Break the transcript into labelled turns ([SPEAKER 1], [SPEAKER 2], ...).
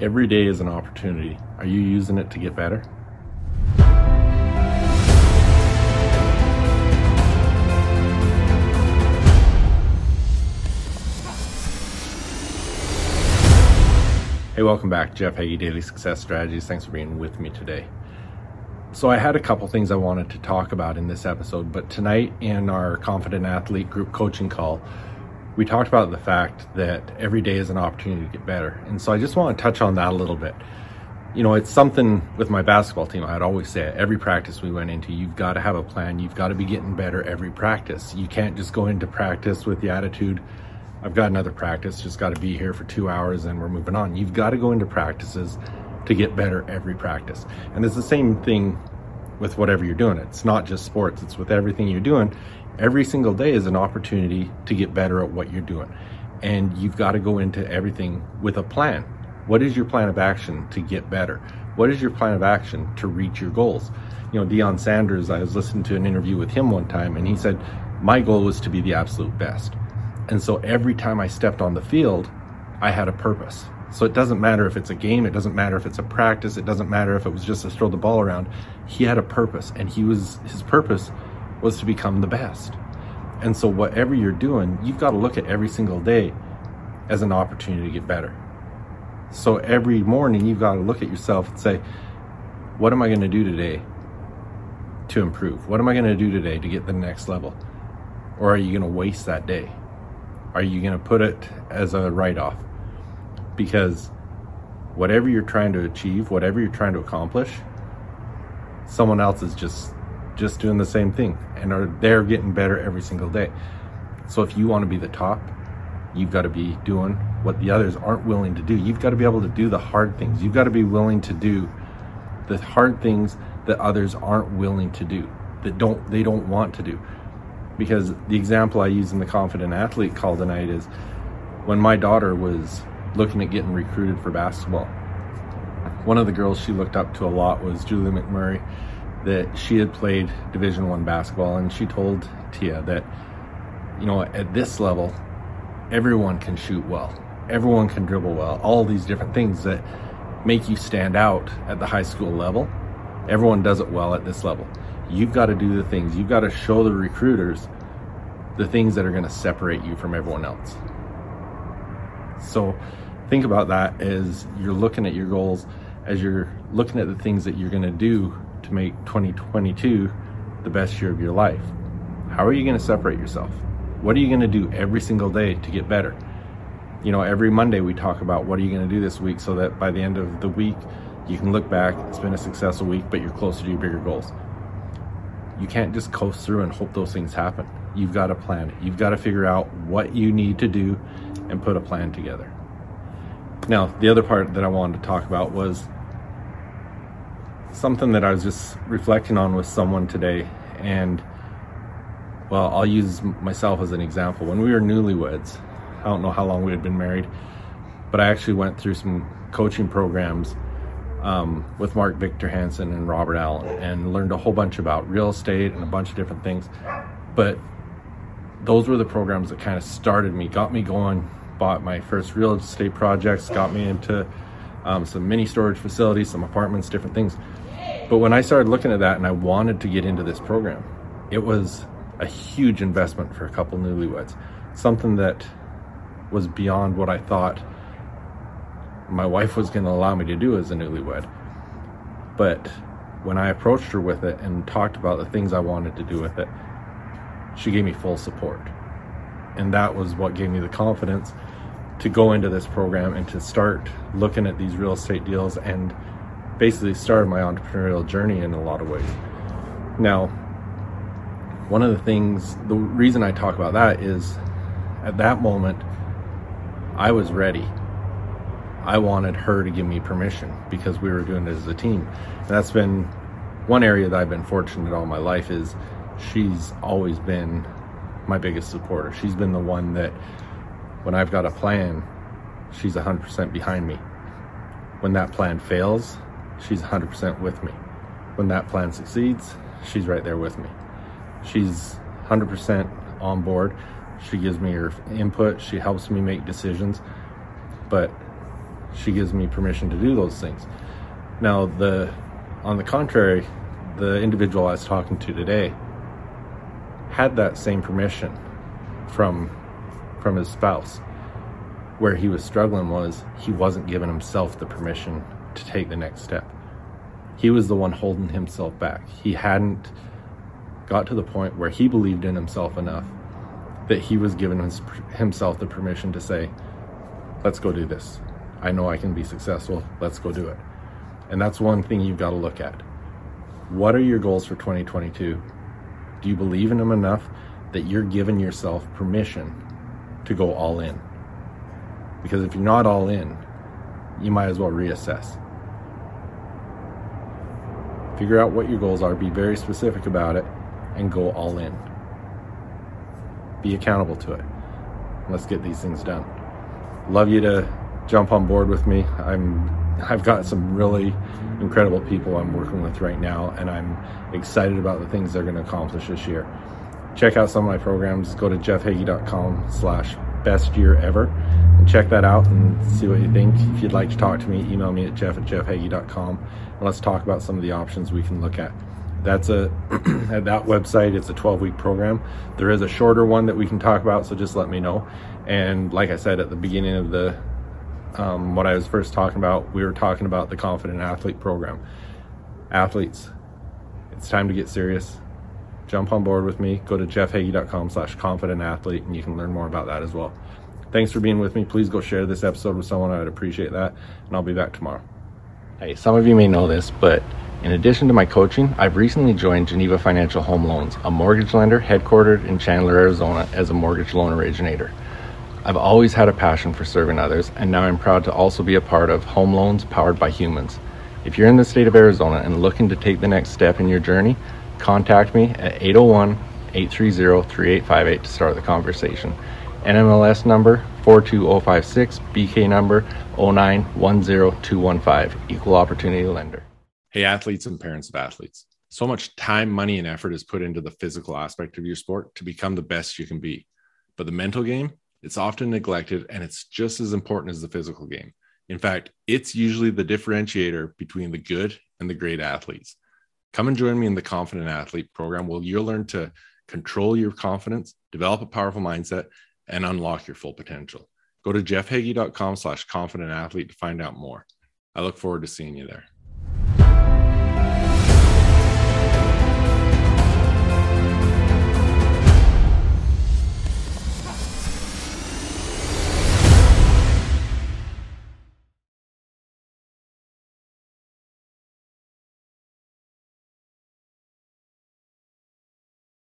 [SPEAKER 1] Every day is an opportunity. Are you using it to get better? Hey, welcome back. Jeff Hagee, Daily Success Strategies. Thanks for being with me today. So, I had a couple things I wanted to talk about in this episode, but tonight in our Confident Athlete group coaching call, we talked about the fact that every day is an opportunity to get better. And so, I just want to touch on that a little bit. You know, it's something with my basketball team. I'd always say it. Every practice we went into, you've got to have a plan. You've got to be getting better every practice. You can't just go into practice with the attitude, I've got another practice, just got to be here for two hours and we're moving on. You've got to go into practices to get better every practice. And it's the same thing with whatever you're doing. It's not just sports, it's with everything you're doing. Every single day is an opportunity to get better at what you're doing. And you've got to go into everything with a plan. What is your plan of action to get better? What is your plan of action to reach your goals? You know, Deion Sanders, I was listening to an interview with him one time, and he said, My goal was to be the absolute best. And so every time I stepped on the field, I had a purpose. So it doesn't matter if it's a game, it doesn't matter if it's a practice, it doesn't matter if it was just to throw the ball around. He had a purpose and he was his purpose was to become the best. And so whatever you're doing, you've got to look at every single day as an opportunity to get better. So every morning you've got to look at yourself and say, what am I going to do today to improve? What am I going to do today to get the next level? Or are you going to waste that day? are you going to put it as a write off? Because whatever you're trying to achieve, whatever you're trying to accomplish, someone else is just just doing the same thing and are they're getting better every single day. So if you want to be the top, you've got to be doing what the others aren't willing to do. You've got to be able to do the hard things. You've got to be willing to do the hard things that others aren't willing to do, that don't they don't want to do because the example I use in the confident athlete call tonight is when my daughter was looking at getting recruited for basketball. One of the girls she looked up to a lot was Julie McMurray, that she had played Division One basketball, and she told Tia that, you know, at this level, everyone can shoot well, everyone can dribble well, all these different things that make you stand out at the high school level. Everyone does it well at this level. You've got to do the things. You've got to show the recruiters the things that are going to separate you from everyone else. So think about that as you're looking at your goals as you're looking at the things that you're going to do to make 2022 the best year of your life how are you going to separate yourself what are you going to do every single day to get better you know every monday we talk about what are you going to do this week so that by the end of the week you can look back it's been a successful week but you're closer to your bigger goals you can't just coast through and hope those things happen. You've got to plan it. You've got to figure out what you need to do and put a plan together. Now, the other part that I wanted to talk about was something that I was just reflecting on with someone today. And, well, I'll use myself as an example. When we were newlyweds, I don't know how long we had been married, but I actually went through some coaching programs um, with Mark Victor Hansen and Robert Allen and learned a whole bunch about real estate and a bunch of different things. But those were the programs that kind of started me, got me going, bought my first real estate projects, got me into um, some mini storage facilities, some apartments, different things. But when I started looking at that and I wanted to get into this program, it was a huge investment for a couple newlyweds, something that was beyond what I thought my wife was going to allow me to do as a newlywed. But when I approached her with it and talked about the things I wanted to do with it, she gave me full support. And that was what gave me the confidence to go into this program and to start looking at these real estate deals and basically started my entrepreneurial journey in a lot of ways. Now, one of the things, the reason I talk about that is at that moment, I was ready. I wanted her to give me permission because we were doing it as a team. And that's been one area that I've been fortunate all my life is she's always been my biggest supporter. She's been the one that when I've got a plan, she's 100% behind me. When that plan fails, she's 100% with me. When that plan succeeds, she's right there with me. She's 100% on board. She gives me her input, she helps me make decisions. But she gives me permission to do those things. Now, the on the contrary, the individual I was talking to today had that same permission from from his spouse. Where he was struggling was he wasn't giving himself the permission to take the next step. He was the one holding himself back. He hadn't got to the point where he believed in himself enough that he was giving his, himself the permission to say, let's go do this. I know I can be successful. Let's go do it. And that's one thing you've got to look at. What are your goals for 2022? Do you believe in them enough that you're giving yourself permission to go all in? Because if you're not all in, you might as well reassess. Figure out what your goals are, be very specific about it, and go all in. Be accountable to it. Let's get these things done. Love you to jump on board with me. I'm I've got some really incredible people I'm working with right now, and I'm excited about the things they're going to accomplish this year. Check out some of my programs. Go to jeffhagee.com slash best year ever and check that out and see what you think. If you'd like to talk to me, email me at jeff at jeffhagee.com and let's talk about some of the options we can look at. That's a at that website. It's a 12 week program. There is a shorter one that we can talk about, so just let me know. And like I said at the beginning of the um, what I was first talking about, we were talking about the Confident Athlete program. Athletes, it's time to get serious. Jump on board with me. Go to jeffhagee.com slash confident athlete and you can learn more about that as well. Thanks for being with me. Please go share this episode with someone. I would appreciate that. And I'll be back tomorrow. Hey, some of you may know this, but in addition to my coaching, I've recently joined Geneva Financial Home Loans, a mortgage lender headquartered in Chandler, Arizona, as a mortgage loan originator. I've always had a passion for serving others, and now I'm proud to also be a part of Home Loans Powered by Humans. If you're in the state of Arizona and looking to take the next step in your journey, contact me at 801 830 3858 to start the conversation. NMLS number 42056, BK number 0910215, Equal Opportunity Lender. Hey, athletes and parents of athletes. So much time, money, and effort is put into the physical aspect of your sport to become the best you can be. But the mental game, it's often neglected and it's just as important as the physical game. In fact, it's usually the differentiator between the good and the great athletes. Come and join me in the Confident Athlete program where you'll learn to control your confidence, develop a powerful mindset, and unlock your full potential. Go to jeffhagee.com slash confident athlete to find out more. I look forward to seeing you there.